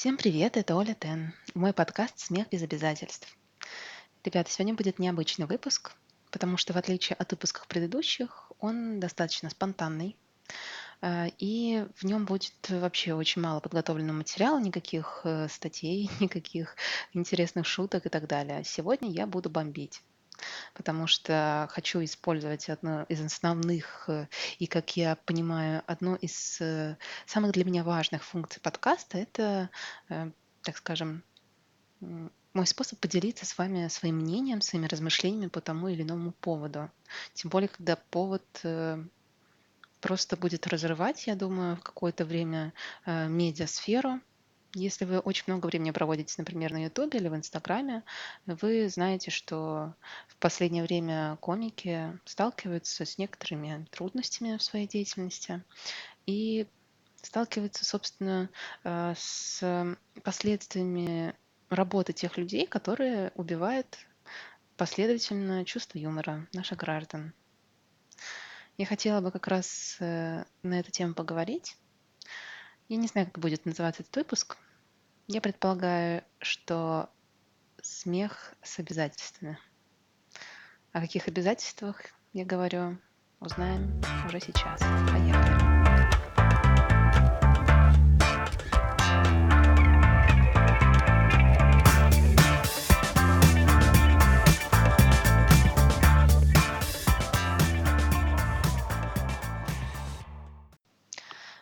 Всем привет, это Оля Тен, мой подкаст «Смех без обязательств». Ребята, сегодня будет необычный выпуск, потому что в отличие от выпусков предыдущих, он достаточно спонтанный, э, и в нем будет вообще очень мало подготовленного материала, никаких э, статей, никаких интересных шуток и так далее. Сегодня я буду бомбить потому что хочу использовать одно из основных э, и, как я понимаю, одно из э, самых для меня важных функций подкаста– это, э, так скажем, мой способ поделиться с вами своим мнением, своими размышлениями по тому или иному поводу. Тем более, когда повод просто будет разрывать, я думаю, в какое-то время медиасферу, если вы очень много времени проводите, например, на Ютубе или в Инстаграме, вы знаете, что в последнее время комики сталкиваются с некоторыми трудностями в своей деятельности и сталкиваются, собственно, э, с последствиями работы тех людей, которые убивают последовательно чувство юмора наших граждан. Я хотела бы как раз э, на эту тему поговорить. Я не знаю, как будет называться этот выпуск. Я предполагаю, что смех с обязательствами. О каких обязательствах я говорю, узнаем уже сейчас. Поехали.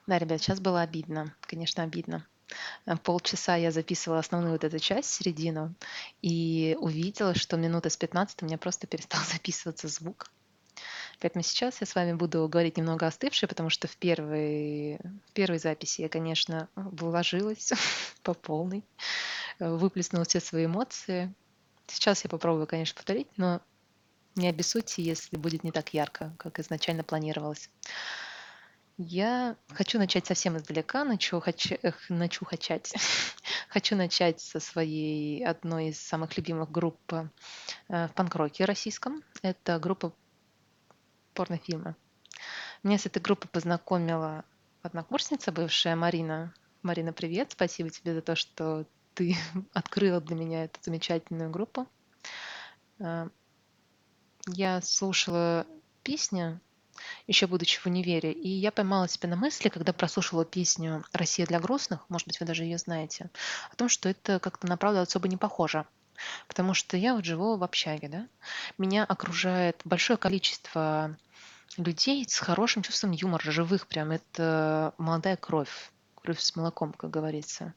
Да, ребят, сейчас было обидно. Конечно, обидно. Э, полчаса я записывала основную вот эту часть, середину, и увидела, что минуты с 15 у меня просто перестал записываться звук. Поэтому сейчас я с вами буду говорить немного остывшее, потому что в первой, в первой записи я, конечно, вложилась по полной, э, выплеснула все свои эмоции. Сейчас я попробую, конечно, повторить, но не обессудьте, если будет не так ярко, как изначально планировалось. Я хочу начать совсем издалека, начу, хач... эх, начу хачать. хочу начать со своей одной из самых любимых групп э, в панк-роке российском. Это группа порнофильмы. Меня с этой группой познакомила однокурсница, бывшая Марина. Марина, привет, спасибо тебе за то, что ты открыла для меня эту замечательную группу. Э, я слушала песни еще будучи в универе. И я поймала себя на мысли, когда прослушала песню «Россия для грустных», может быть, вы даже ее знаете, о том, что это как-то на правду особо не похоже. Потому что я вот живу в общаге, да, меня окружает большое количество людей с хорошим чувством юмора, живых прям. Это молодая кровь, кровь с молоком, как говорится.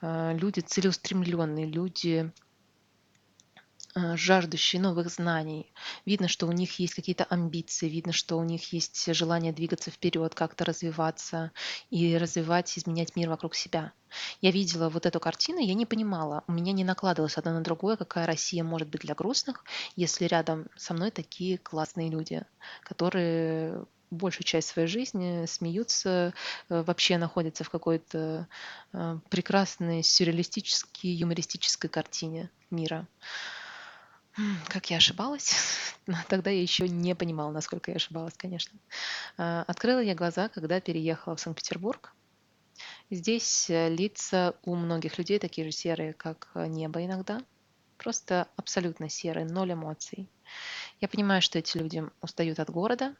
Э, люди целеустремленные, люди жаждущие новых знаний. Видно, что у них есть какие-то амбиции, видно, что у них есть желание двигаться вперед, как-то развиваться и развивать, изменять мир вокруг себя. Я видела вот эту картину, я не понимала, у меня не накладывалось одно на другое, какая Россия может быть для грустных, если рядом со мной такие классные люди, которые большую часть своей жизни смеются, э, вообще находятся в какой-то э, прекрасной сюрреалистической, юмористической картине мира. Как я ошибалась? Тогда я еще не понимала, насколько я ошибалась, конечно. А, открыла я глаза, когда переехала в Санкт-Петербург. Здесь э, лица у многих людей такие же серые, как э, небо иногда. Просто абсолютно серые, ноль эмоций. Я понимаю, что эти люди устают от города.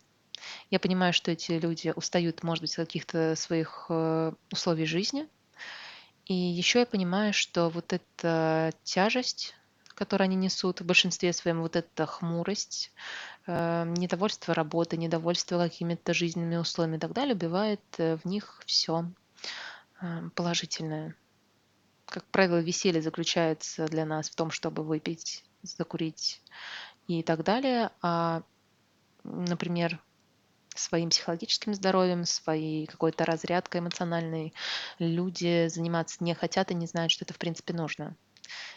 Я понимаю, что эти люди устают, может быть, от каких-то своих э, условий жизни. И еще я понимаю, что вот эта тяжесть которые они несут в большинстве своем, вот эта хмурость, э, недовольство работой, недовольство какими-то жизненными условиями и так далее, убивает э, в них все э, положительное. Как правило, веселье заключается для нас в том, чтобы выпить, закурить и так далее. А, например, своим психологическим здоровьем, своей какой-то разрядкой эмоциональной люди заниматься не хотят и не знают, что это в принципе нужно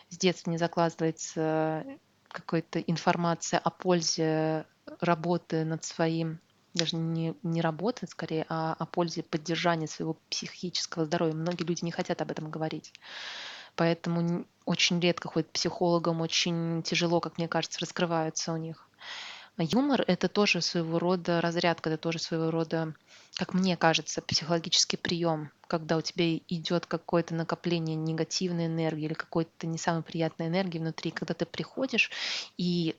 с детства не закладывается какая-то информация о пользе работы над своим, даже не, не работы скорее, а о пользе поддержания своего психического здоровья. Многие люди не хотят об этом говорить. Поэтому очень редко ходят к психологам, очень тяжело, как мне кажется, раскрываются у них. Юмор — это тоже своего рода разрядка, это тоже своего рода, как мне кажется, психологический прием, когда у тебя идет какое-то накопление негативной энергии или какой-то не самой приятной энергии внутри, когда ты приходишь и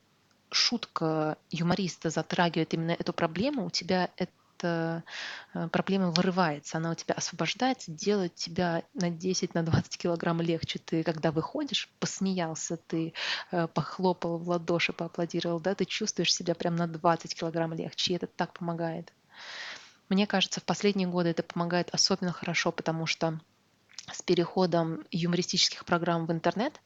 шутка юмориста затрагивает именно эту проблему, у тебя это эта э, проблема вырывается, она у тебя освобождается, делает тебя на 10, на 20 килограмм легче. Ты, когда выходишь, посмеялся, ты э, похлопал в ладоши, поаплодировал, да, ты чувствуешь себя прям на 20 килограмм легче, и это так помогает. Мне кажется, в последние годы это помогает особенно хорошо, потому что с переходом юмористических программ в интернет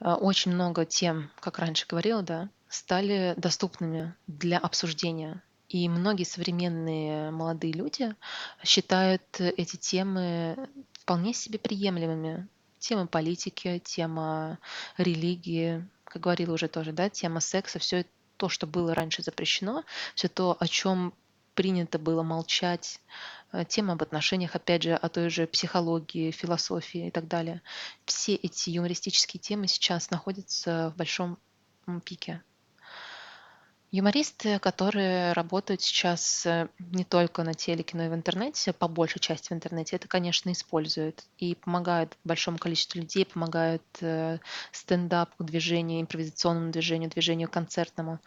э, очень много тем, как раньше говорила, да, стали доступными для обсуждения. И многие современные молодые люди считают эти темы вполне себе приемлемыми. Тема политики, тема религии, как говорила уже тоже, да, тема секса, все то, что было раньше запрещено, все то, о чем принято было молчать, э, тема об отношениях, опять же, о той же психологии, философии и так далее. Все эти юмористические темы сейчас находятся в большом пике. Юмористы, которые работают сейчас э, не только на телеке, но и в интернете, по большей части в интернете, это, конечно, используют и помогают большому количеству людей, помогают э, стендапу, движению, импровизационному движению, движению концертному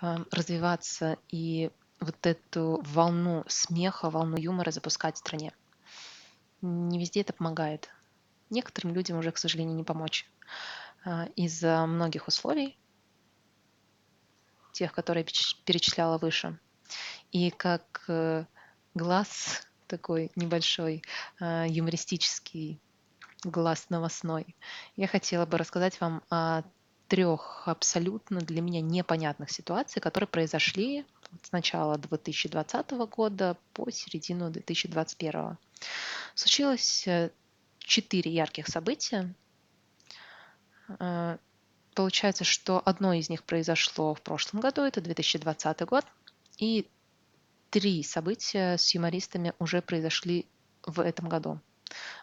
э, развиваться и вот эту волну смеха, волну юмора запускать в стране. Не везде это помогает. Некоторым людям уже, к сожалению, не помочь из-за многих условий, тех, которые перечисляла выше. И как э, глаз такой небольшой, э, юмористический глаз новостной, я хотела бы рассказать вам о трех абсолютно для меня непонятных ситуаций, которые произошли с начала 2020 года по середину 2021. Случилось э, четыре ярких события, Получается, что одно из них произошло в прошлом году, это 2020 год, и три события с юмористами уже произошли в этом году.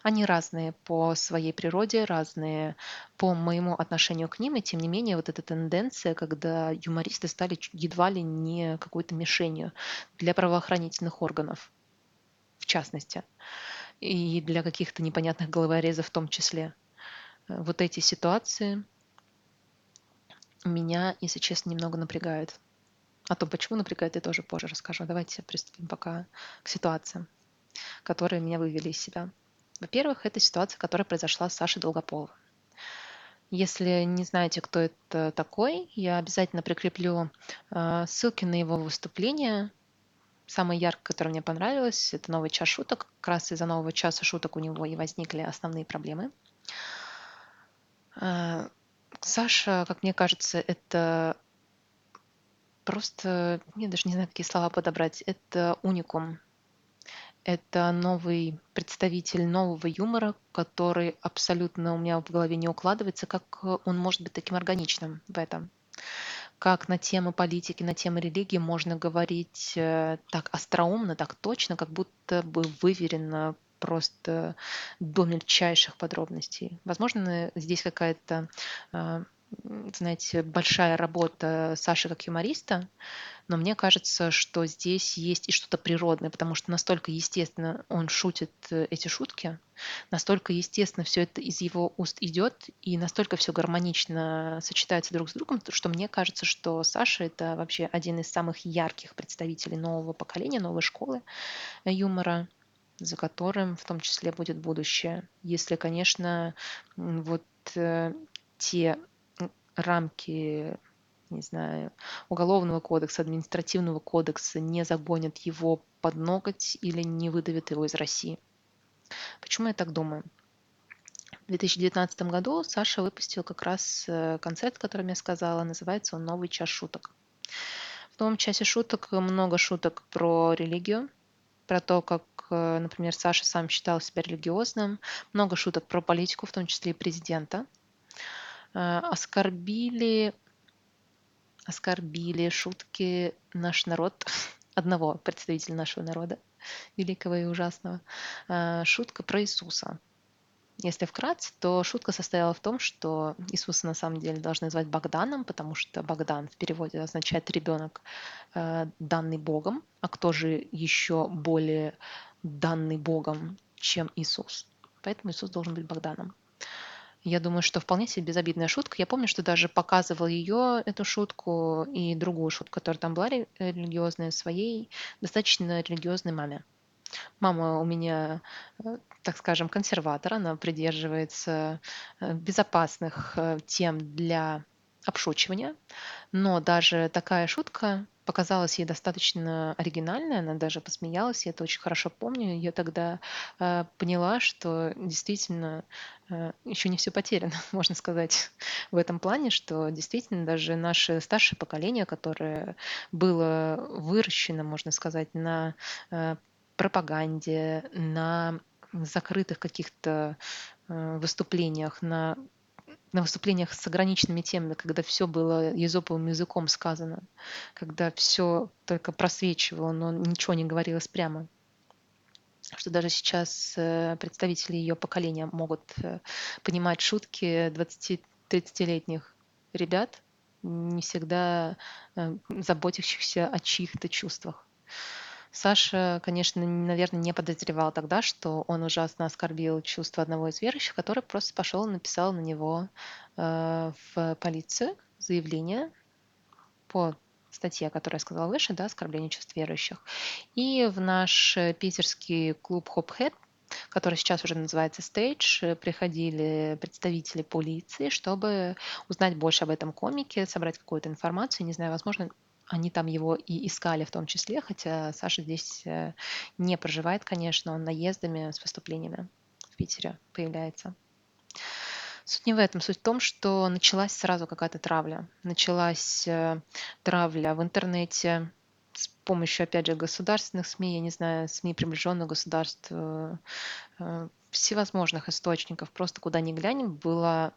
Они разные по своей природе, разные по моему отношению к ним, и тем не менее вот эта тенденция, когда юмористы стали едва ли не какой-то мишенью для правоохранительных органов, в частности, и для каких-то непонятных головорезов в том числе. Вот эти ситуации меня, если честно, немного напрягает. О том, почему напрягает, я тоже позже расскажу. Давайте приступим пока к ситуациям, которые меня вывели из себя. Во-первых, это ситуация, которая произошла с Сашей Долгополовым. Если не знаете, кто это такой, я обязательно прикреплю э, ссылки на его выступление. Самое яркое, которое мне понравилось, это новый час шуток. Как раз из-за нового часа шуток у него и возникли основные проблемы. Саша, как мне кажется, это просто, я даже не знаю, какие слова подобрать, это уникум. Это новый представитель нового юмора, который абсолютно у меня в голове не укладывается, как он может быть таким органичным в этом. Как на темы политики, на темы религии можно говорить э, так остроумно, так точно, как будто бы выверено просто до мельчайших подробностей. Возможно, здесь какая-то а, знаете, большая работа Саши как юмориста, но мне кажется, что здесь есть и что-то природное, потому что настолько естественно он шутит э, эти шутки, настолько естественно все это из его уст идет, и настолько все гармонично сочетается друг с другом, что мне кажется, что Саша это вообще один из самых ярких представителей нового поколения, новой школы юмора за которым в том числе будет будущее. Если, конечно, вот э, те рамки не знаю, уголовного кодекса, административного кодекса не загонят его под ноготь или не выдавят его из России. Почему я так думаю? В 2019 году Саша выпустил как раз э, концерт, который я сказала, называется он «Новый час шуток». В новом часе шуток много шуток про религию, про то, как, например, Саша сам считал себя религиозным, много шуток про политику, в том числе и президента. Э, оскорбили, оскорбили шутки наш народ, одного представителя нашего народа, великого и ужасного. Э, шутка про Иисуса. Если вкратце, то шутка состояла в том, что Иисуса на самом деле должны звать Богданом, потому что Богдан в переводе означает ребенок, э, данный Богом. А кто же еще более данный Богом, чем Иисус? Поэтому Иисус должен быть Богданом. Я думаю, что вполне себе безобидная шутка. Я помню, что даже показывал ее, эту шутку, и другую шутку, которая там была религиозная, своей достаточно религиозной маме. Мама у меня, э, так скажем, консерватор, она придерживается э, безопасных э, тем для обшучивания, но даже такая шутка показалась ей достаточно оригинальной, она даже посмеялась, я это очень хорошо помню. Я тогда э, поняла, что действительно э, еще не все потеряно, можно сказать, в этом плане, что действительно даже наше старшее поколение, которое было выращено, можно сказать, на э, пропаганде, на закрытых каких-то э, выступлениях, на, на выступлениях с ограниченными темами, когда все было езоповым языком сказано, когда все только просвечивало, но ничего не говорилось прямо. Что даже сейчас э, представители ее поколения могут э, понимать шутки 20-30-летних ребят, не всегда заботящихся о чьих-то чувствах. Саша, конечно, наверное, не подозревал тогда, что он ужасно оскорбил чувство одного из верующих, который просто пошел и написал на него э, в полицию заявление по статье, которую я сказала выше, да, оскорбление чувств верующих. И в наш питерский клуб Hophead который сейчас уже называется Stage, приходили представители полиции, чтобы узнать больше об этом комике, собрать какую-то информацию. Не знаю, возможно, они там его и искали в том числе, хотя Саша здесь э, не проживает, конечно, он наездами с выступлениями в Питере появляется. Суть не в этом. Суть в том, что началась сразу какая-то травля. Началась э, травля в интернете с помощью, опять же, государственных СМИ, я не знаю, СМИ приближенных государств, э, всевозможных источников. Просто куда ни глянем, была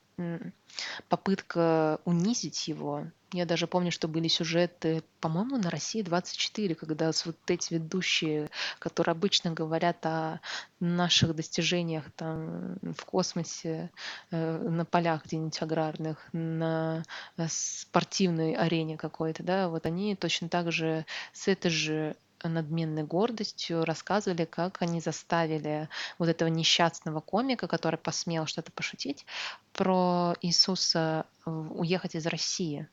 попытка унизить его, я даже помню, что были сюжеты, по-моему, на России 24, когда вот эти ведущие, которые обычно говорят о наших достижениях там в космосе, э, на полях где-нибудь аграрных, на э, спортивной арене какой-то, да, вот они точно так же с этой же надменной гордостью рассказывали, как они заставили вот этого несчастного комика, который посмел что-то пошутить, про Иисуса уехать из России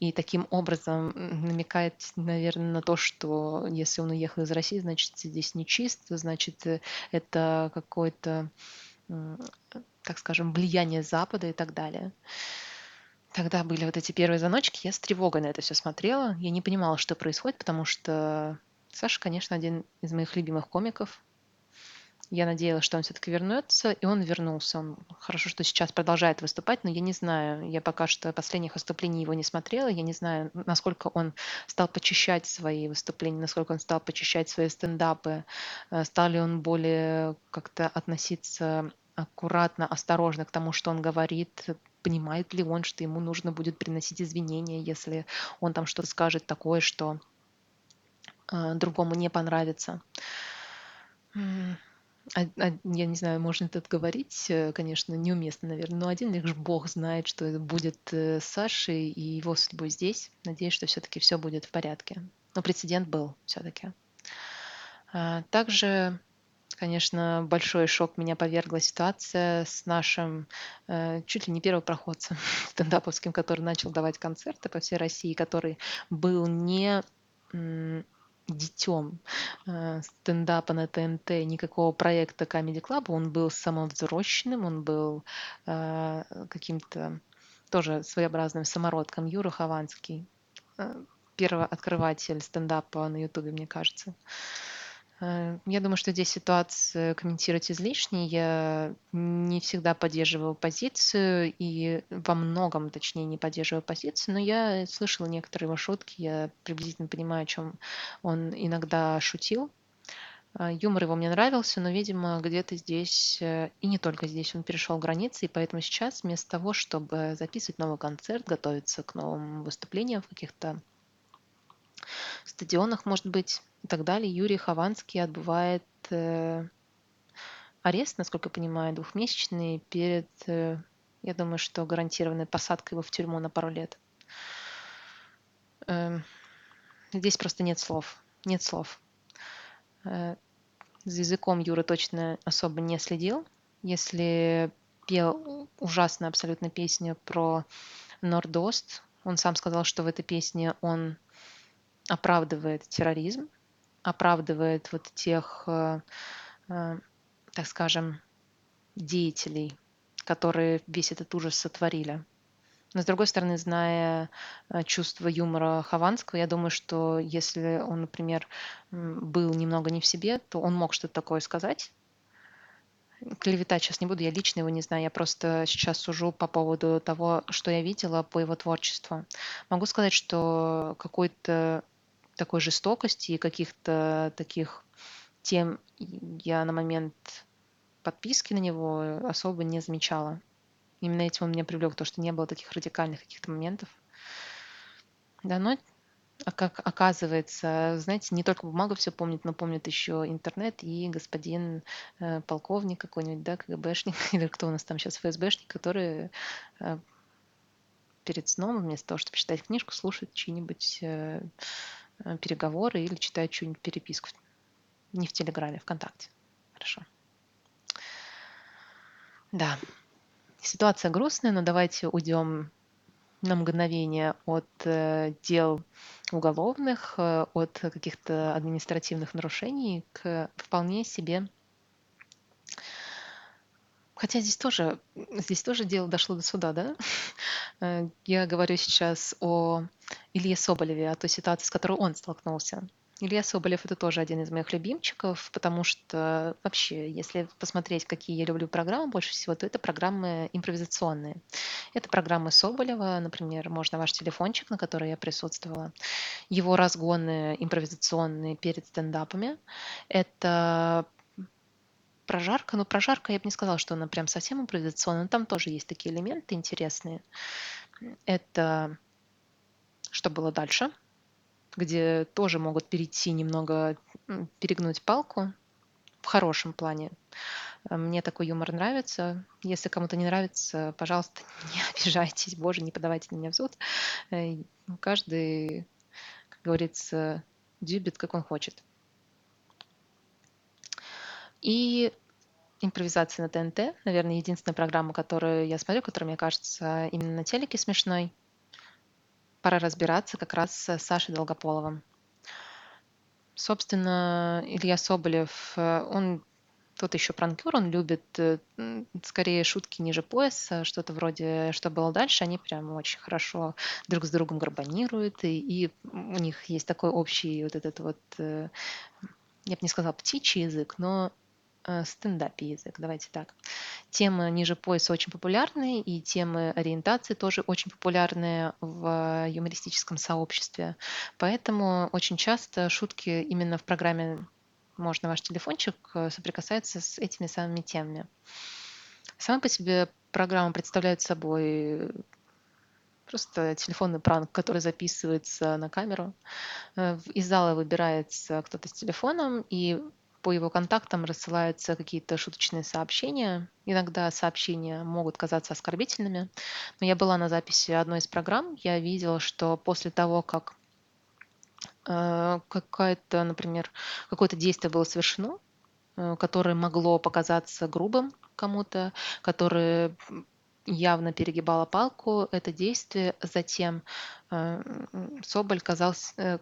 и таким образом намекает, наверное, на то, что если он уехал из России, значит, здесь нечист, значит, э, это какое-то, так скажем, влияние Запада и так далее. Тогда были вот эти первые звоночки, я с тревогой на это все смотрела. Я не понимала, что происходит, потому что Саша, конечно, один из моих любимых комиков. Я надеялась, что он все-таки вернется, и он вернулся. Он хорошо, что сейчас продолжает выступать, но я не знаю, я пока что последних выступлений его не смотрела, я не знаю, насколько он стал почищать свои выступления, насколько он стал почищать свои стендапы, э, стал ли он более как-то относиться аккуратно, осторожно к тому, что он говорит, понимает ли он, что ему нужно будет приносить извинения, если он там что-то скажет такое, что э, другому не понравится. А, а, я не знаю, можно это говорить, э, конечно, неуместно, наверное, но один лишь Бог знает, что это будет э, с Сашей и его судьбой здесь. Надеюсь, что все-таки все будет в порядке. Но прецедент был все-таки. А, также, конечно, большой шок меня повергла ситуация с нашим э, чуть ли не первопроходцем стендаповским, который начал давать концерты по всей России, который был не детем э, стендапа на ТНТ, никакого проекта Comedy Club. Он был самовзрощенным, он был э, каким-то тоже своеобразным самородком. Юра Хованский, э, первооткрыватель стендапа на Ютубе, мне кажется. Э, я думаю, что здесь ситуацию комментировать излишне. Я не всегда поддерживаю позицию и во многом, точнее, не поддерживаю позицию, но я слышала некоторые его шутки, я приблизительно понимаю, о чем он иногда шутил. Э, юмор его мне нравился, но, видимо, где-то здесь, э, и не только здесь, он перешел границы, и поэтому сейчас вместо того, чтобы записывать новый концерт, готовиться к новым выступлениям в каких-то стадионах, может быть, и так далее. Юрий Хованский отбывает э, арест, насколько я понимаю, двухмесячный перед, э, я думаю, что гарантированной посадкой его в тюрьму на пару лет. Эм, здесь просто нет слов. Нет слов. Э, за языком Юра точно особо не следил. Если пел ужасную абсолютно песню про Нордост, он сам сказал, что в этой песне он оправдывает терроризм, оправдывает вот тех, э, э, так скажем, деятелей, которые весь этот ужас сотворили. Но с другой стороны, зная э, чувство юмора Хованского, я думаю, что если он, например, был немного не в себе, то он мог что-то такое сказать. Клеветать сейчас не буду, я лично его не знаю, я просто сейчас сужу по поводу того, что я видела по его творчеству. Могу сказать, что какой-то такой жестокости и каких-то таких тем я на момент подписки на него особо не замечала. Именно этим он меня привлек, то, что не было таких радикальных каких-то моментов. Да, но а как оказывается, знаете, не только бумага все помнит, но помнит еще интернет и господин э, полковник какой-нибудь, да, КГБшник, или кто у нас там сейчас ФСБшник, который э, перед сном вместо того, чтобы читать книжку, слушает чьи-нибудь э, переговоры или читает чью-нибудь переписку. Не в Телеграме, а ВКонтакте. Хорошо. Да, ситуация грустная, но давайте уйдем на мгновение от э, дел уголовных, э, от каких-то административных нарушений к вполне себе Хотя здесь тоже, здесь тоже дело дошло до суда, да? Э, я говорю сейчас о Илье Соболеве, о той ситуации, с которой он столкнулся. Илья Соболев это тоже один из моих любимчиков, потому что вообще, если посмотреть, какие я люблю программы больше всего, то это программы импровизационные. Это программы Соболева, например, можно ваш телефончик, на который я присутствовала, его разгоны импровизационные перед стендапами. Это прожарка, но прожарка я бы не сказала, что она прям совсем импровизационная, но там тоже есть такие элементы интересные. Это что было дальше, где тоже могут перейти немного, перегнуть палку в хорошем плане. Э, мне такой юмор нравится. Если кому-то не нравится, пожалуйста, не обижайтесь, боже, не подавайте на меня в суд. Э, каждый, как говорится, дюбит, как он хочет. И импровизация на ТНТ, наверное, единственная программа, которую я смотрю, которая мне кажется именно на телеке смешной пора разбираться как раз с Сашей Долгополовым. Собственно, Илья Соболев, э, он тот еще пранкер, он любит э, скорее шутки ниже пояса, что-то вроде «Что было дальше?». Они прям очень хорошо друг с другом гармонируют, и, и у них есть такой общий вот этот вот, э, я бы не сказала птичий язык, но стендапе язык, давайте так. Темы ниже пояса очень популярные, и темы ориентации тоже очень популярные в юмористическом сообществе. Поэтому очень часто шутки именно в программе «Можно ваш телефончик» э, соприкасаются с этими самыми темами. Сама по себе программа представляет собой просто телефонный пранк, который записывается на камеру. Э, из зала выбирается кто-то с телефоном, и по его контактам рассылаются какие-то шуточные сообщения. Иногда сообщения могут казаться оскорбительными. Но я была на записи одной из программ, я видела, что после того, как э, какое-то, например, какое-то действие было совершено, э, которое могло показаться грубым кому-то, которое явно перегибало палку, это действие затем э, Соболь казался,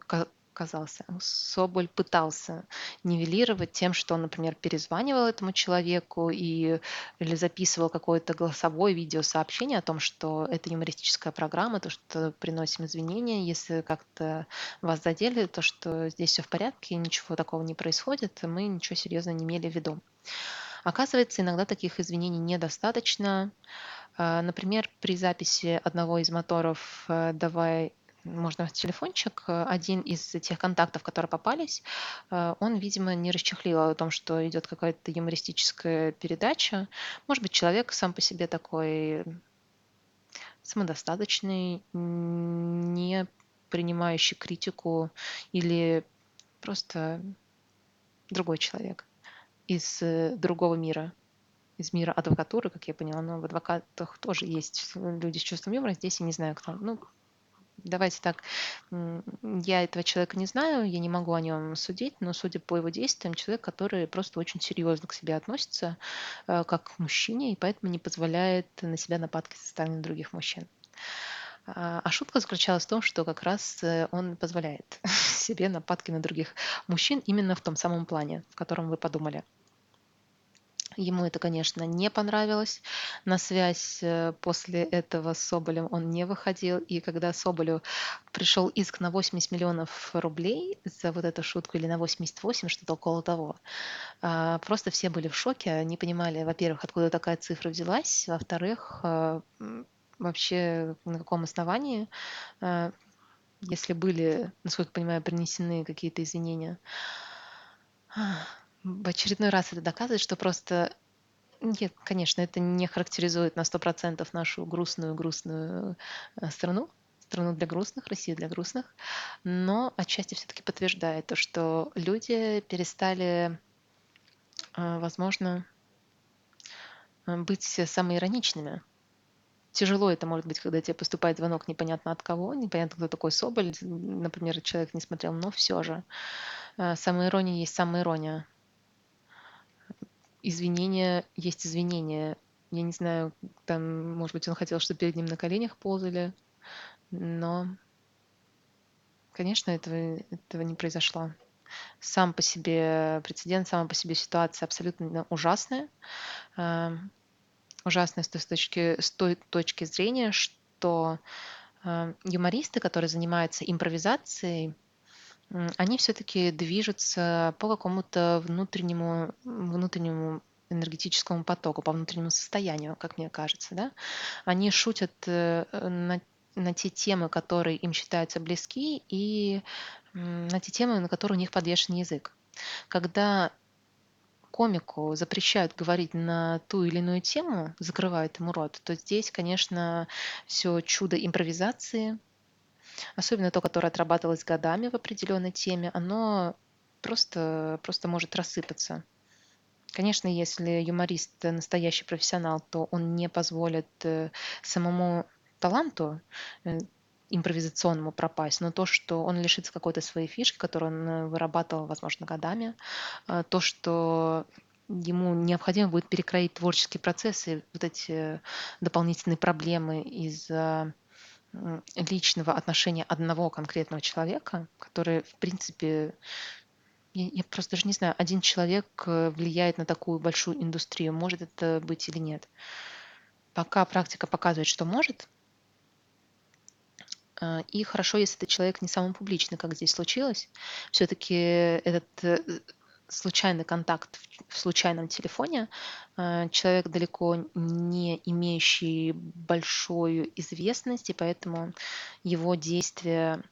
э, казался. Соболь пытался нивелировать тем, что он, например, перезванивал этому человеку и, или записывал какое-то голосовое видеосообщение о том, что это юмористическая программа, то, что приносим извинения, если как-то вас задели, то, что здесь все в порядке, ничего такого не происходит, мы ничего серьезного не имели в виду. Оказывается, иногда таких извинений недостаточно. А, например, при записи одного из моторов э, «Давай можно телефончик, э, один из тех контактов, которые попались, э, он, видимо, не расчехлил о том, что идет какая-то юмористическая передача. Может быть, человек сам по себе такой самодостаточный, не принимающий критику или просто другой человек. из э, другого мира, из мира адвокатуры, как я поняла, но в адвокатах тоже есть люди с чувством юмора. Здесь я не знаю, кто. Ну, давайте так, я этого человека не знаю, я не могу о нем судить, но судя по его действиям, человек, который просто очень серьезно к себе относится, э, как к мужчине, и поэтому не позволяет на себя нападки со стороны других мужчин. А, а шутка заключалась в том, что как раз э, он позволяет себе нападки на других мужчин именно в том самом плане, в котором вы подумали. Ему это, конечно, не понравилось. На связь э, после этого с Соболем он не выходил. И когда Соболю пришел иск на 80 миллионов рублей за вот эту шутку или на 88, что-то около того, а, просто все были в шоке, не понимали, во-первых, откуда такая цифра взялась, во-вторых, а, вообще на каком основании, а, если были, насколько я понимаю, принесены какие-то извинения в очередной раз это доказывает, что просто нет, конечно, это не характеризует на 100% нашу грустную-грустную э, страну, страну для грустных, Россию для грустных, но отчасти все-таки подтверждает то, что люди перестали, э, возможно, э, быть самоироничными. Тяжело это может быть, когда тебе поступает звонок непонятно от кого, непонятно, кто такой Соболь, например, человек не смотрел, но все же. Самоирония есть самоирония извинения есть извинения. Я не знаю, там, может быть, он хотел, чтобы перед ним на коленях ползали, но, конечно, этого, этого не произошло. Сам по себе прецедент, сама по себе ситуация абсолютно ужасная. Э, ужасная с той, точки, с той точки зрения, что э, юмористы, которые занимаются импровизацией, они все-таки движутся по какому-то внутреннему, внутреннему энергетическому потоку, по внутреннему состоянию, как мне кажется. Да? Они шутят э, на, на те темы, которые им считаются близки, и на те темы, на которые у них подвешен язык. Когда комику запрещают говорить на ту или иную тему, закрывают ему рот, то здесь, конечно, все чудо импровизации, особенно то, которое отрабатывалось годами в определенной теме, оно просто, просто может рассыпаться. Конечно, если юморист настоящий профессионал, то он не позволит э, самому таланту э, импровизационному пропасть, но то, что он лишится какой-то своей фишки, которую он э, вырабатывал, возможно, годами, то, что ему необходимо будет перекроить творческие процессы, вот эти дополнительные проблемы из-за личного отношения одного конкретного человека, который, в принципе, я, я просто даже не знаю, один человек э, влияет на такую большую индустрию, может это быть или нет. Пока практика показывает, что может, э, и хорошо, если этот человек не самый публичный, как здесь случилось. Все-таки этот э, случайный контакт в случайном телефоне, э, человек далеко не имеющий большую известность, и поэтому его действия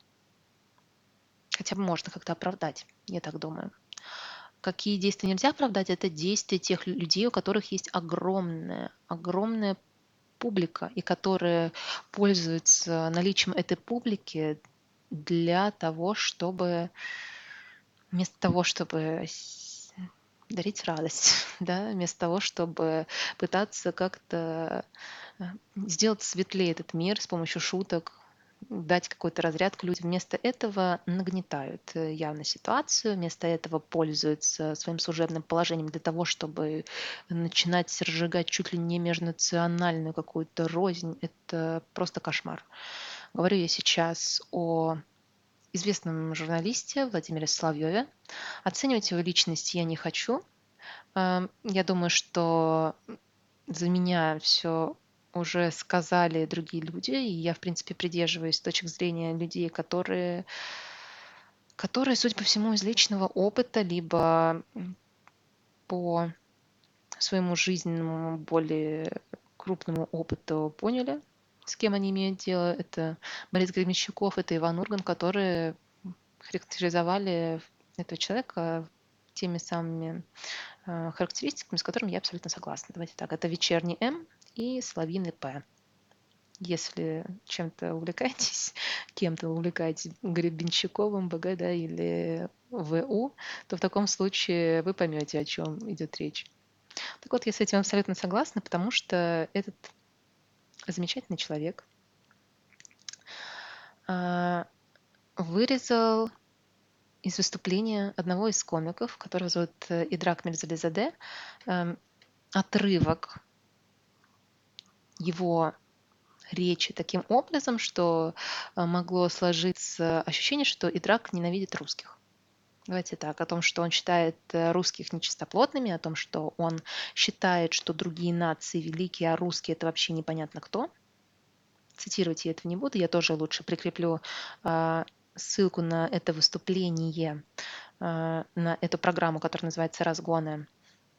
хотя бы можно как-то оправдать, я так думаю. Какие действия нельзя оправдать, это действия тех людей, у которых есть огромная, огромная публика, и которые пользуются наличием этой публики для того, чтобы вместо того, чтобы дарить радость, да, вместо того, чтобы пытаться как-то э, сделать светлее этот мир с помощью шуток, дать какой-то разряд людям. Вместо этого нагнетают э, явно ситуацию, вместо этого пользуются своим служебным положением для того, чтобы начинать разжигать чуть ли не межнациональную какую-то рознь. Это просто кошмар. Говорю я сейчас о известном журналисте Владимире Соловьеве. Оценивать его личность я не хочу. Эм, я думаю, что за меня все уже сказали другие люди, и я, в принципе, придерживаюсь точек зрения людей, которые, которые, судя по всему, из личного опыта, либо по своему жизненному более крупному опыту поняли, с кем они имеют дело. Это Борис Гремещуков, это Иван Урган, которые характеризовали этого человека теми самыми э, характеристиками, с которыми я абсолютно согласна. Давайте так, это вечерний М и соловьиный П. если чем-то увлекаетесь, кем-то увлекаетесь, Гребенщиковым, БГ, да, или ВУ, то в таком случае вы поймете, о чем идет речь. Так вот, я с этим абсолютно согласна, потому что этот замечательный человек а, вырезал из выступления одного из комиков, которого зовут э, Идрак Мирзализаде, эм, отрывок его речи таким образом, что э, могло сложиться ощущение, что Идрак ненавидит русских. Давайте так, о том, что он считает э, русских нечистоплотными, о том, что он считает, что другие нации великие, а русские это вообще непонятно кто. Цитировать я это не буду, я тоже лучше прикреплю э, ссылку на это выступление, на эту программу, которая называется «Разгоны»,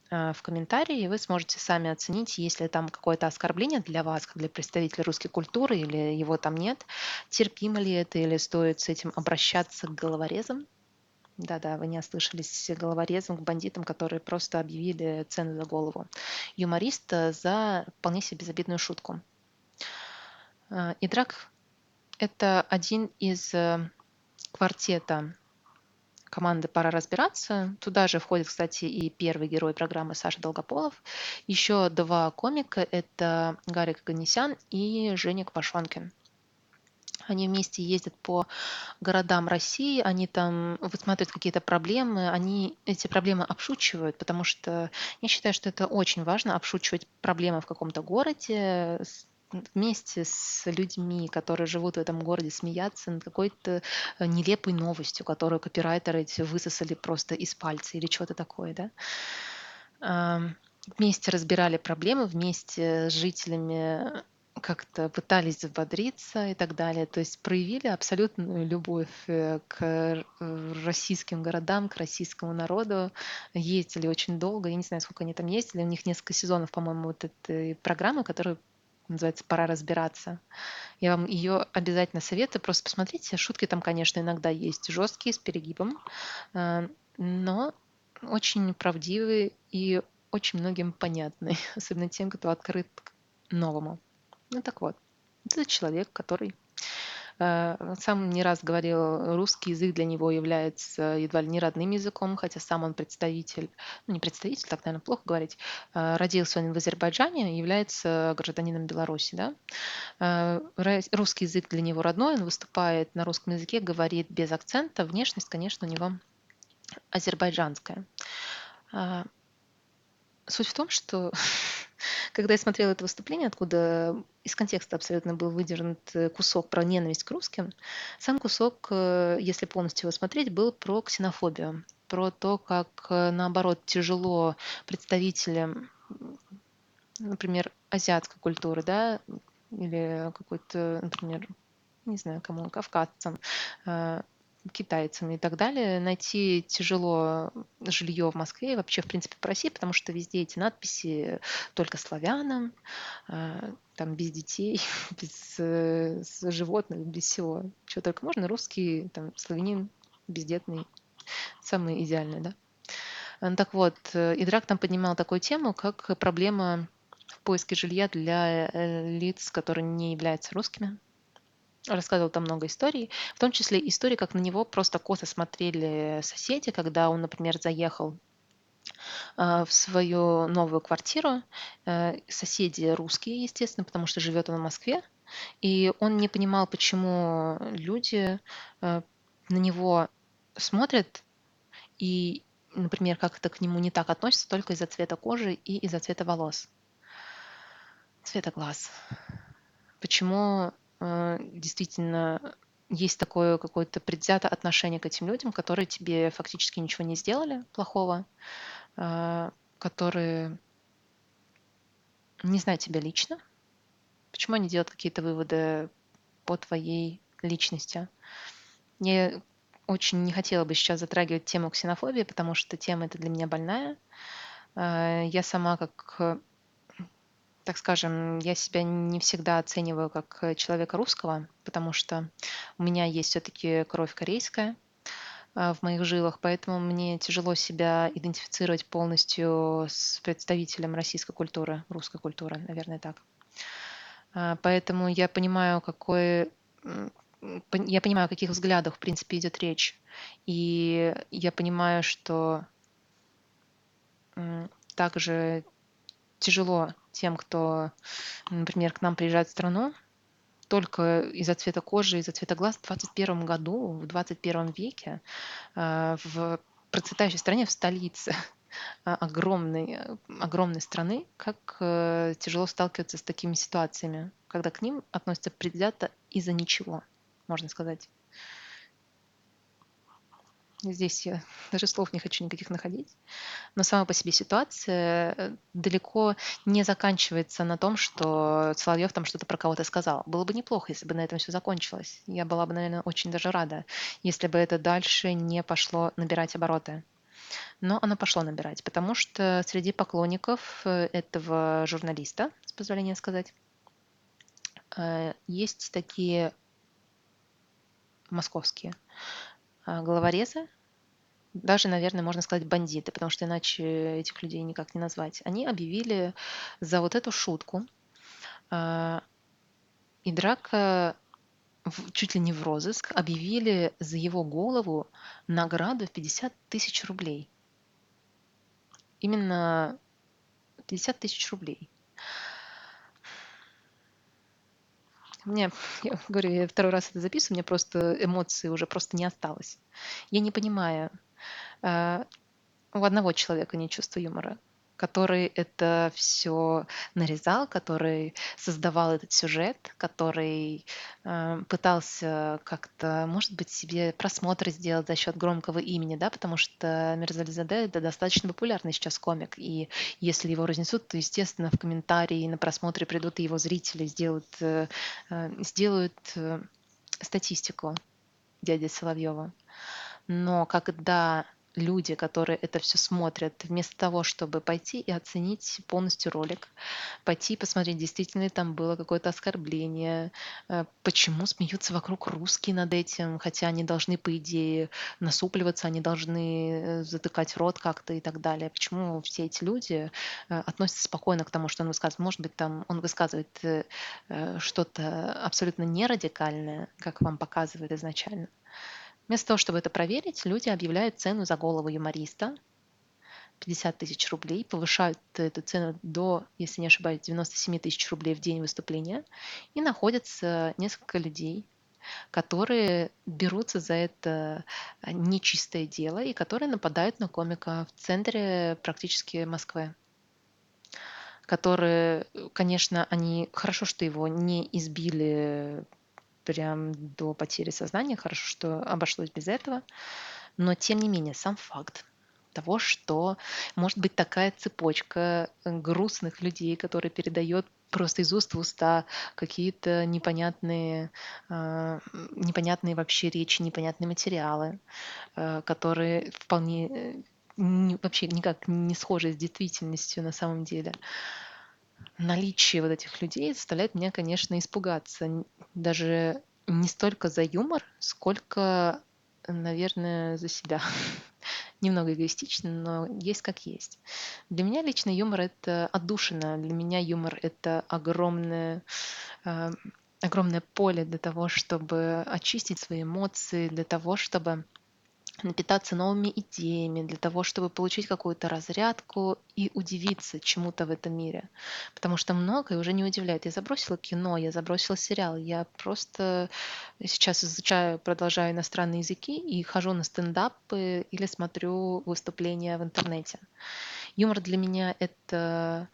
Э, в комментарии, и вы сможете сами оценить, если там какое-то оскорбление для вас, как для представителя русской культуры, или его там нет, терпимо ли это, или стоит с этим обращаться к головорезам. Да-да, вы не ослышались головорезом, к бандитам, которые просто объявили цены за голову юмориста за вполне себе безобидную шутку. Э, Идрак – это один из э, квартета команды «Пора разбираться». Туда же входит, кстати, и первый герой программы Саша Долгополов. Еще два комика – это Гарик Ганесян и Женя Квашонкин. Они вместе ездят по городам России, они там высматривают какие-то проблемы, они эти проблемы обшучивают, потому что я считаю, что это очень важно, обшучивать проблемы в каком-то городе, вместе с людьми, которые живут в этом городе, смеяться над какой-то э, нелепой новостью, которую копирайтеры эти высосали просто из пальца или что-то такое, да. Вместе разбирали проблемы, вместе с жителями как-то пытались взбодриться и так далее. То есть проявили абсолютную любовь э, к э, российским городам, к российскому народу. Ездили очень долго. Я не знаю, сколько они там ездили. У них несколько сезонов, по-моему, вот этой программы, которая называется «Пора разбираться». Я вам ее обязательно советую. Просто посмотрите. Шутки там, конечно, иногда есть жесткие, с перегибом, э, но очень правдивые и очень многим понятны, особенно тем, кто открыт к новому. Ну так вот, это человек, который Э, сам не раз говорил, русский язык для него является едва ли не родным языком, хотя сам он представитель, ну не представитель, так, наверное, плохо говорить, э, родился он в Азербайджане, является гражданином Беларуси. Да? Э, русский язык для него родной, он выступает на русском языке, говорит без акцента, внешность, конечно, у него азербайджанская. Суть в том, что когда я смотрела это выступление, откуда из контекста абсолютно был выдернут э, кусок про ненависть к русским, сам кусок, э, если полностью его смотреть, был про ксенофобию, про то, как, э, наоборот, тяжело представителям, например, азиатской культуры, да, или какой-то, например, не знаю, кому, кавказцам, китайцам и так далее. Найти тяжело жилье в Москве и вообще, в принципе, по России, потому что везде эти надписи только славянам, а, там без детей, без э, животных, без всего. Чего только можно. Русский, там, славянин, бездетный, самый идеальный, да. Ну, так вот, э, Идрак там поднимал такую тему, как проблема в поиске жилья для э, лиц, которые не являются русскими, рассказывал там много историй, в том числе истории, как на него просто косо смотрели соседи, когда он, например, заехал а, в свою новую квартиру. Э, соседи русские, естественно, потому что живет он в Москве. И он не понимал, почему люди э, на него смотрят и, например, как-то к нему не так относятся только из-за цвета кожи и из-за цвета волос. Цвета глаз. Почему действительно есть такое какое-то предвзятое отношение к этим людям, которые тебе фактически ничего не сделали плохого, э, которые не знают тебя лично. Почему они делают какие-то выводы по твоей личности? Я очень не хотела бы сейчас затрагивать тему ксенофобии, потому что тема эта для меня больная. Э, я сама как так скажем, я себя не всегда оцениваю как э, человека русского, потому что у меня есть все-таки кровь корейская а, в моих жилах, поэтому мне тяжело себя идентифицировать полностью с представителем российской культуры, русской культуры, наверное, так. А, Поэтому я понимаю, какой я понимаю, о каких взглядах, в принципе, идет речь. И я понимаю, что также тяжело тем, кто, например, к нам приезжает в страну, только из-за цвета кожи, из-за цвета глаз в 21 году, в 21 веке, а, в процветающей стране, в столице огромной, огромной страны, как э, тяжело сталкиваться с такими ситуациями, когда к ним относятся предвзято из-за ничего, можно сказать. Здесь я даже слов не хочу никаких находить. Но сама по себе ситуация э, далеко не заканчивается на том, что Соловьев там что-то про кого-то сказал. Было бы неплохо, если бы на этом все закончилось. Я была бы, наверное, очень даже рада, если бы это дальше не пошло набирать обороты. Но оно пошло набирать, потому что среди поклонников э, этого журналиста, с позволения сказать, э, есть такие московские головорезы, даже, наверное, можно сказать бандиты, потому что иначе этих людей никак не назвать. Они объявили за вот эту шутку а, и драка чуть ли не в розыск, объявили за его голову награду в 50 тысяч рублей. Именно 50 тысяч рублей. Мне, я говорю, я второй раз это записываю, меня просто эмоций уже просто не осталось. Я не понимаю. Э, у одного человека нет чувства юмора который это все нарезал, который создавал этот сюжет, который э, пытался как-то, может быть, себе просмотры сделать за счет громкого имени, да, потому что Мирзализаде это достаточно популярный сейчас комик, и если его разнесут, то, естественно, в комментарии на просмотре придут и его зрители, сделают, э, э, сделают э, статистику дяди Соловьева. Но когда люди, которые это все смотрят, вместо того, чтобы пойти и оценить полностью ролик, пойти и посмотреть, действительно ли там было какое-то оскорбление, э, почему смеются вокруг русские над этим, хотя они должны, по идее, насупливаться, они должны э, затыкать рот как-то и так далее. Почему все эти люди э, относятся спокойно к тому, что он высказывает? Может быть, там он высказывает что-то абсолютно не радикальное, как вам показывает изначально. Вместо того, чтобы это проверить, люди объявляют цену за голову юмориста. 50 тысяч рублей, повышают эту цену до, если не ошибаюсь, 97 тысяч рублей в день выступления, и находятся несколько людей, которые берутся за это нечистое дело и которые нападают на комика в центре практически Москвы. Которые, конечно, они хорошо, что его не избили прям до потери сознания. Хорошо, что обошлось без этого. Но тем не менее, сам факт того, что может быть такая цепочка э, грустных людей, которые передает просто из уст в уста какие-то непонятные, э, непонятные вообще речи, непонятные материалы, э, которые вполне э, вообще никак не схожи с действительностью на самом деле наличие вот этих людей заставляет меня, конечно, испугаться. Даже не столько за юмор, сколько, наверное, за себя. Немного эгоистично, но есть как есть. Для меня лично юмор — это отдушина. Для меня юмор — это огромное, э, огромное поле для того, чтобы очистить свои эмоции, для того, чтобы напитаться новыми идеями, для того, чтобы получить какую-то разрядку и удивиться чему-то в этом мире. Потому что многое уже не удивляет. Я забросила кино, я забросила сериал, я просто сейчас изучаю, продолжаю иностранные языки и хожу на стендапы или смотрю выступления в интернете. Юмор для меня это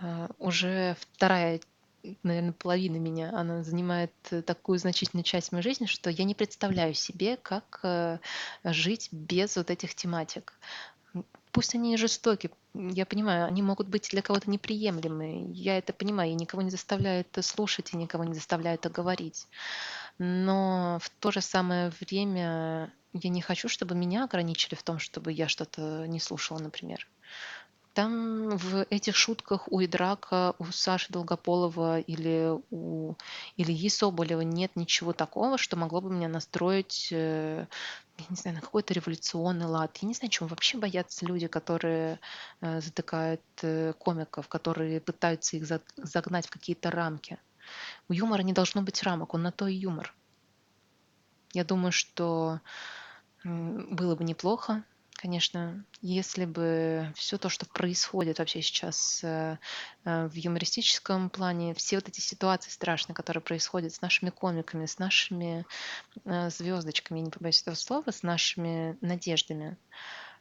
э, уже вторая наверное, половина меня, она занимает э, такую значительную часть моей жизни, что я не представляю себе, как э, жить без вот этих тематик. Пусть они жестоки, я понимаю, они могут быть для кого-то неприемлемы, я это понимаю, и никого не заставляю это слушать, и никого не заставляю это говорить. Но в то же самое время я не хочу, чтобы меня ограничили в том, чтобы я что-то не слушала, например. Там в этих шутках у Идрака, у Саши Долгополова или у Ильи Соболева нет ничего такого, что могло бы меня настроить, э, я не знаю, на какой-то революционный лад. Я не знаю, чего вообще боятся люди, которые э, затыкают э, комиков, которые пытаются их загнать в какие-то рамки. У юмора не должно быть рамок, он на то и юмор. Я думаю, что было бы неплохо, конечно, если бы все то, что происходит вообще сейчас э, э, в юмористическом плане, все вот эти ситуации страшные, которые происходят с нашими комиками, с нашими э, звездочками, я не побоюсь этого слова, с нашими надеждами,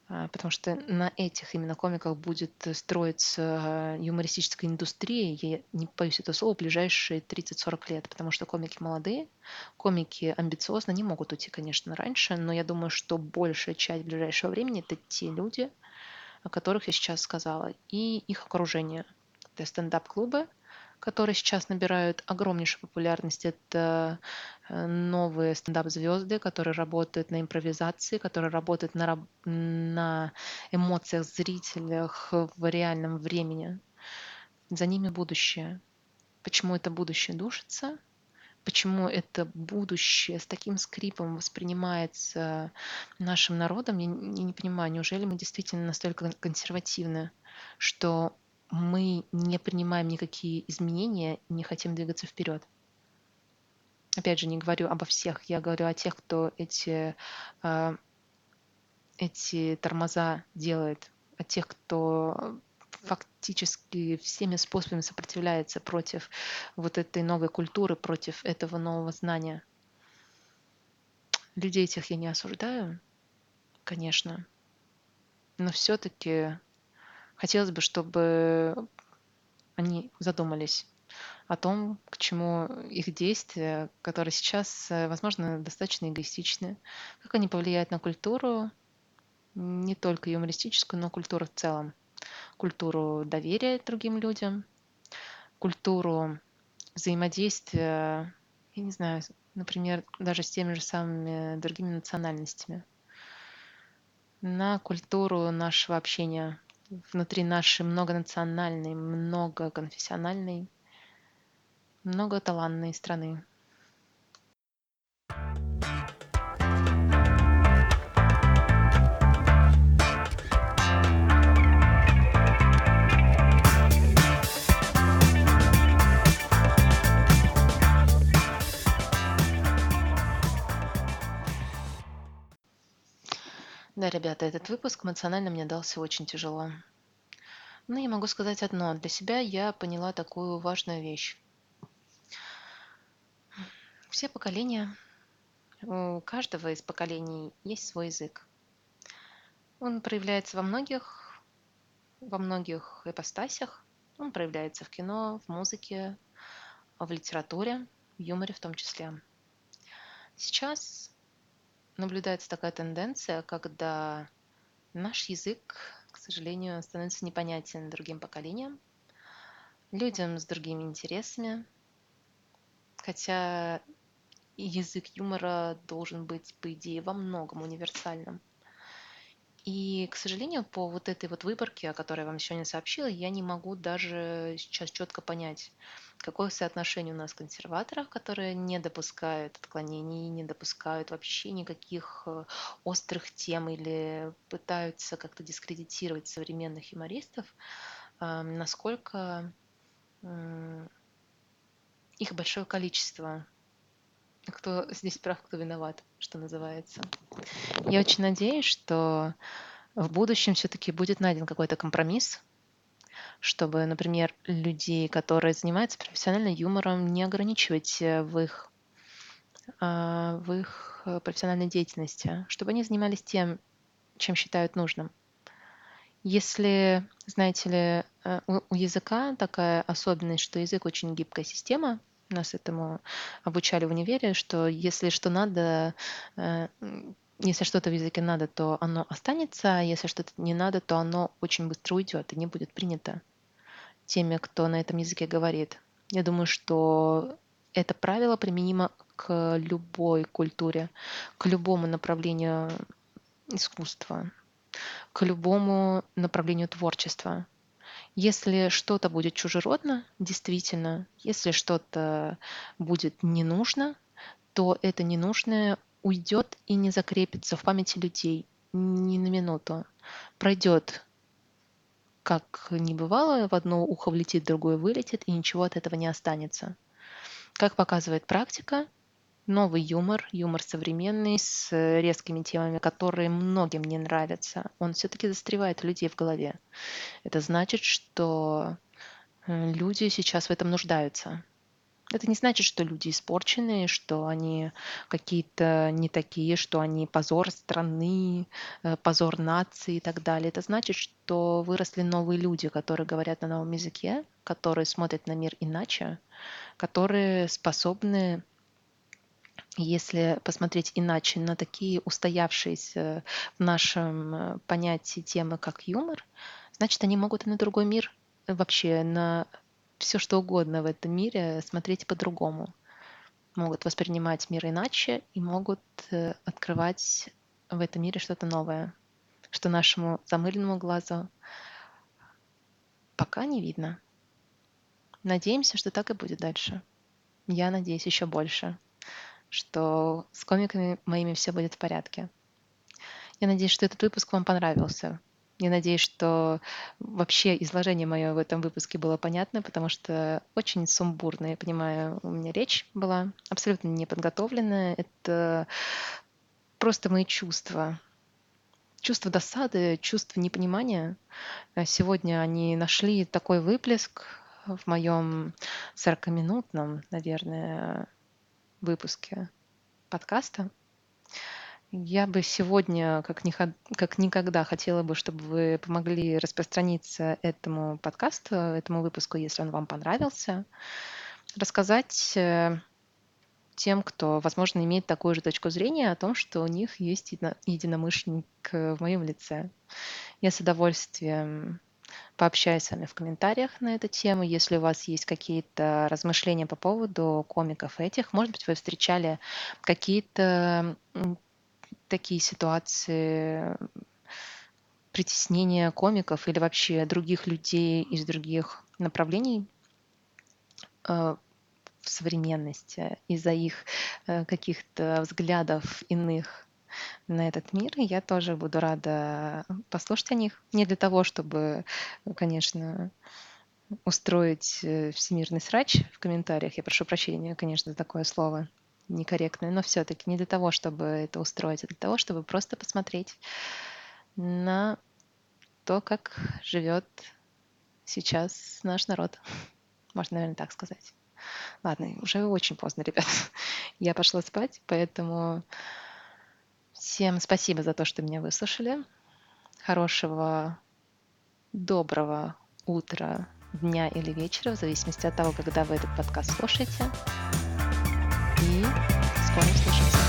а, потому что на этих именно комиках будет строиться юмористическая индустрия, я не боюсь этого слова, ближайшие 30-40 лет, потому что комики молодые, комики амбициозно не могут уйти, конечно, раньше, но я думаю, что большая часть ближайшего времени это те люди, о которых я сейчас сказала, и их окружение. Это стендап-клубы, которые сейчас набирают огромнейшую популярность. Это э, новые стендап-звезды, которые работают на импровизации, которые работают на, на эмоциях зрителях в реальном времени. За ними будущее. Почему это будущее душится? Почему это будущее с таким скрипом воспринимается нашим народом, я не понимаю. Неужели мы действительно настолько консервативны, что мы не принимаем никакие изменения не хотим двигаться вперед. Опять же, не говорю обо всех, я говорю о тех, кто эти, э, эти тормоза делает, о тех, кто фактически всеми способами сопротивляется против вот этой новой культуры, против этого нового знания. Людей этих я не осуждаю, конечно, но все-таки Хотелось бы, чтобы они задумались о том, к чему их действия, которые сейчас, э, возможно, достаточно эгоистичны, как они повлияют на культуру, не только юмористическую, но культуру в целом. Культуру доверия другим людям, культуру взаимодействия, я не знаю, например, даже с теми же самыми другими национальностями, на культуру нашего общения внутри нашей многонациональной, многоконфессиональной, многоталанной страны. Да, ребята, этот выпуск эмоционально мне дался очень тяжело. Ну, я могу сказать одно. Для себя я поняла такую важную вещь. Все поколения, у каждого из поколений есть свой язык. Он проявляется во многих, во многих ипостасях. Он проявляется в кино, в музыке, в литературе, в юморе в том числе. Сейчас наблюдается такая тенденция, когда наш язык, к сожалению, становится непонятен другим поколениям, людям с другими интересами, хотя язык юмора должен быть, по идее, во многом универсальным. И, к сожалению, по вот этой вот выборке, о которой я вам сегодня сообщила, я не могу даже сейчас четко понять, какое соотношение у нас консерваторов, которые не допускают отклонений, не допускают вообще никаких э, острых тем или пытаются как-то дискредитировать современных юмористов, насколько их большое количество кто здесь прав, кто виноват, что называется. Я очень надеюсь, что в будущем все-таки будет найден какой-то компромисс, чтобы, например, людей, которые занимаются профессиональным юмором, не ограничивать э, в их, а, в их э, профессиональной деятельности, чтобы они занимались тем, чем считают нужным. Если, знаете ли, э, у языка такая особенность, что язык очень гибкая система, нас этому обучали в универе, что если что надо, если что-то в языке надо, то оно останется, а если что-то не надо, то оно очень быстро уйдет и не будет принято теми, кто на этом языке говорит. Я думаю, что это правило применимо к любой культуре, к любому направлению искусства, к любому направлению творчества. Если что-то будет чужеродно, действительно, если что-то будет не нужно, то это ненужное уйдет и не закрепится в памяти людей ни на минуту. Пройдет, как не бывало, в одно ухо влетит, другое вылетит, и ничего от этого не останется. Как показывает практика, новый юмор, юмор современный, с резкими темами, которые многим не нравятся, он все-таки застревает у людей в голове. Это значит, что э, люди сейчас в этом нуждаются. Это не значит, что люди испорченные, что они какие-то не такие, что они позор страны, э, позор нации и так далее. Это значит, что выросли новые люди, которые говорят на новом языке, которые смотрят на мир иначе, которые способны если посмотреть иначе на такие устоявшиеся в нашем э, понятии темы, как юмор, значит, они могут и на другой мир, вообще на все что угодно в этом мире смотреть по-другому. Могут воспринимать мир иначе и могут э, открывать в этом мире что-то новое, что нашему замыленному глазу пока не видно. Надеемся, что так и будет дальше. Я надеюсь еще больше, что с комиками моими все будет в порядке. Я надеюсь, что этот выпуск вам понравился. Я надеюсь, что вообще изложение мое в этом выпуске было понятно, потому что очень сумбурно, я понимаю, у меня речь была абсолютно неподготовленная. Это просто мои чувства. Чувство досады, чувство непонимания. А сегодня они нашли такой выплеск в моем 40-минутном, наверное, выпуске подкаста. Я бы сегодня, как, ни, как никогда, хотела бы, чтобы вы помогли распространиться этому подкасту, этому выпуску, если он вам понравился, рассказать э, тем, кто, возможно, имеет такую же точку зрения о том, что у них есть единомышленник в моем лице. Я с удовольствием пообщаюсь с вами в комментариях на эту тему. Если у вас есть какие-то размышления по поводу комиков этих, может быть, вы встречали какие-то такие ситуации притеснения комиков или вообще других людей из других направлений э, в современности из-за их э, каких-то взглядов иных на этот мир, и я тоже буду рада послушать о них. Не для того, чтобы, конечно, устроить э, всемирный срач в комментариях. Я прошу прощения, конечно, за такое слово некорректную, но все-таки не для того, чтобы это устроить, а для того, чтобы просто посмотреть на то, как живет сейчас наш народ. Можно, наверное, так сказать. Ладно, уже очень поздно, ребят. Я пошла спать, поэтому всем спасибо за то, что меня выслушали. Хорошего, доброго утра, дня или вечера, в зависимости от того, когда вы этот подкаст слушаете. e Spotify Station.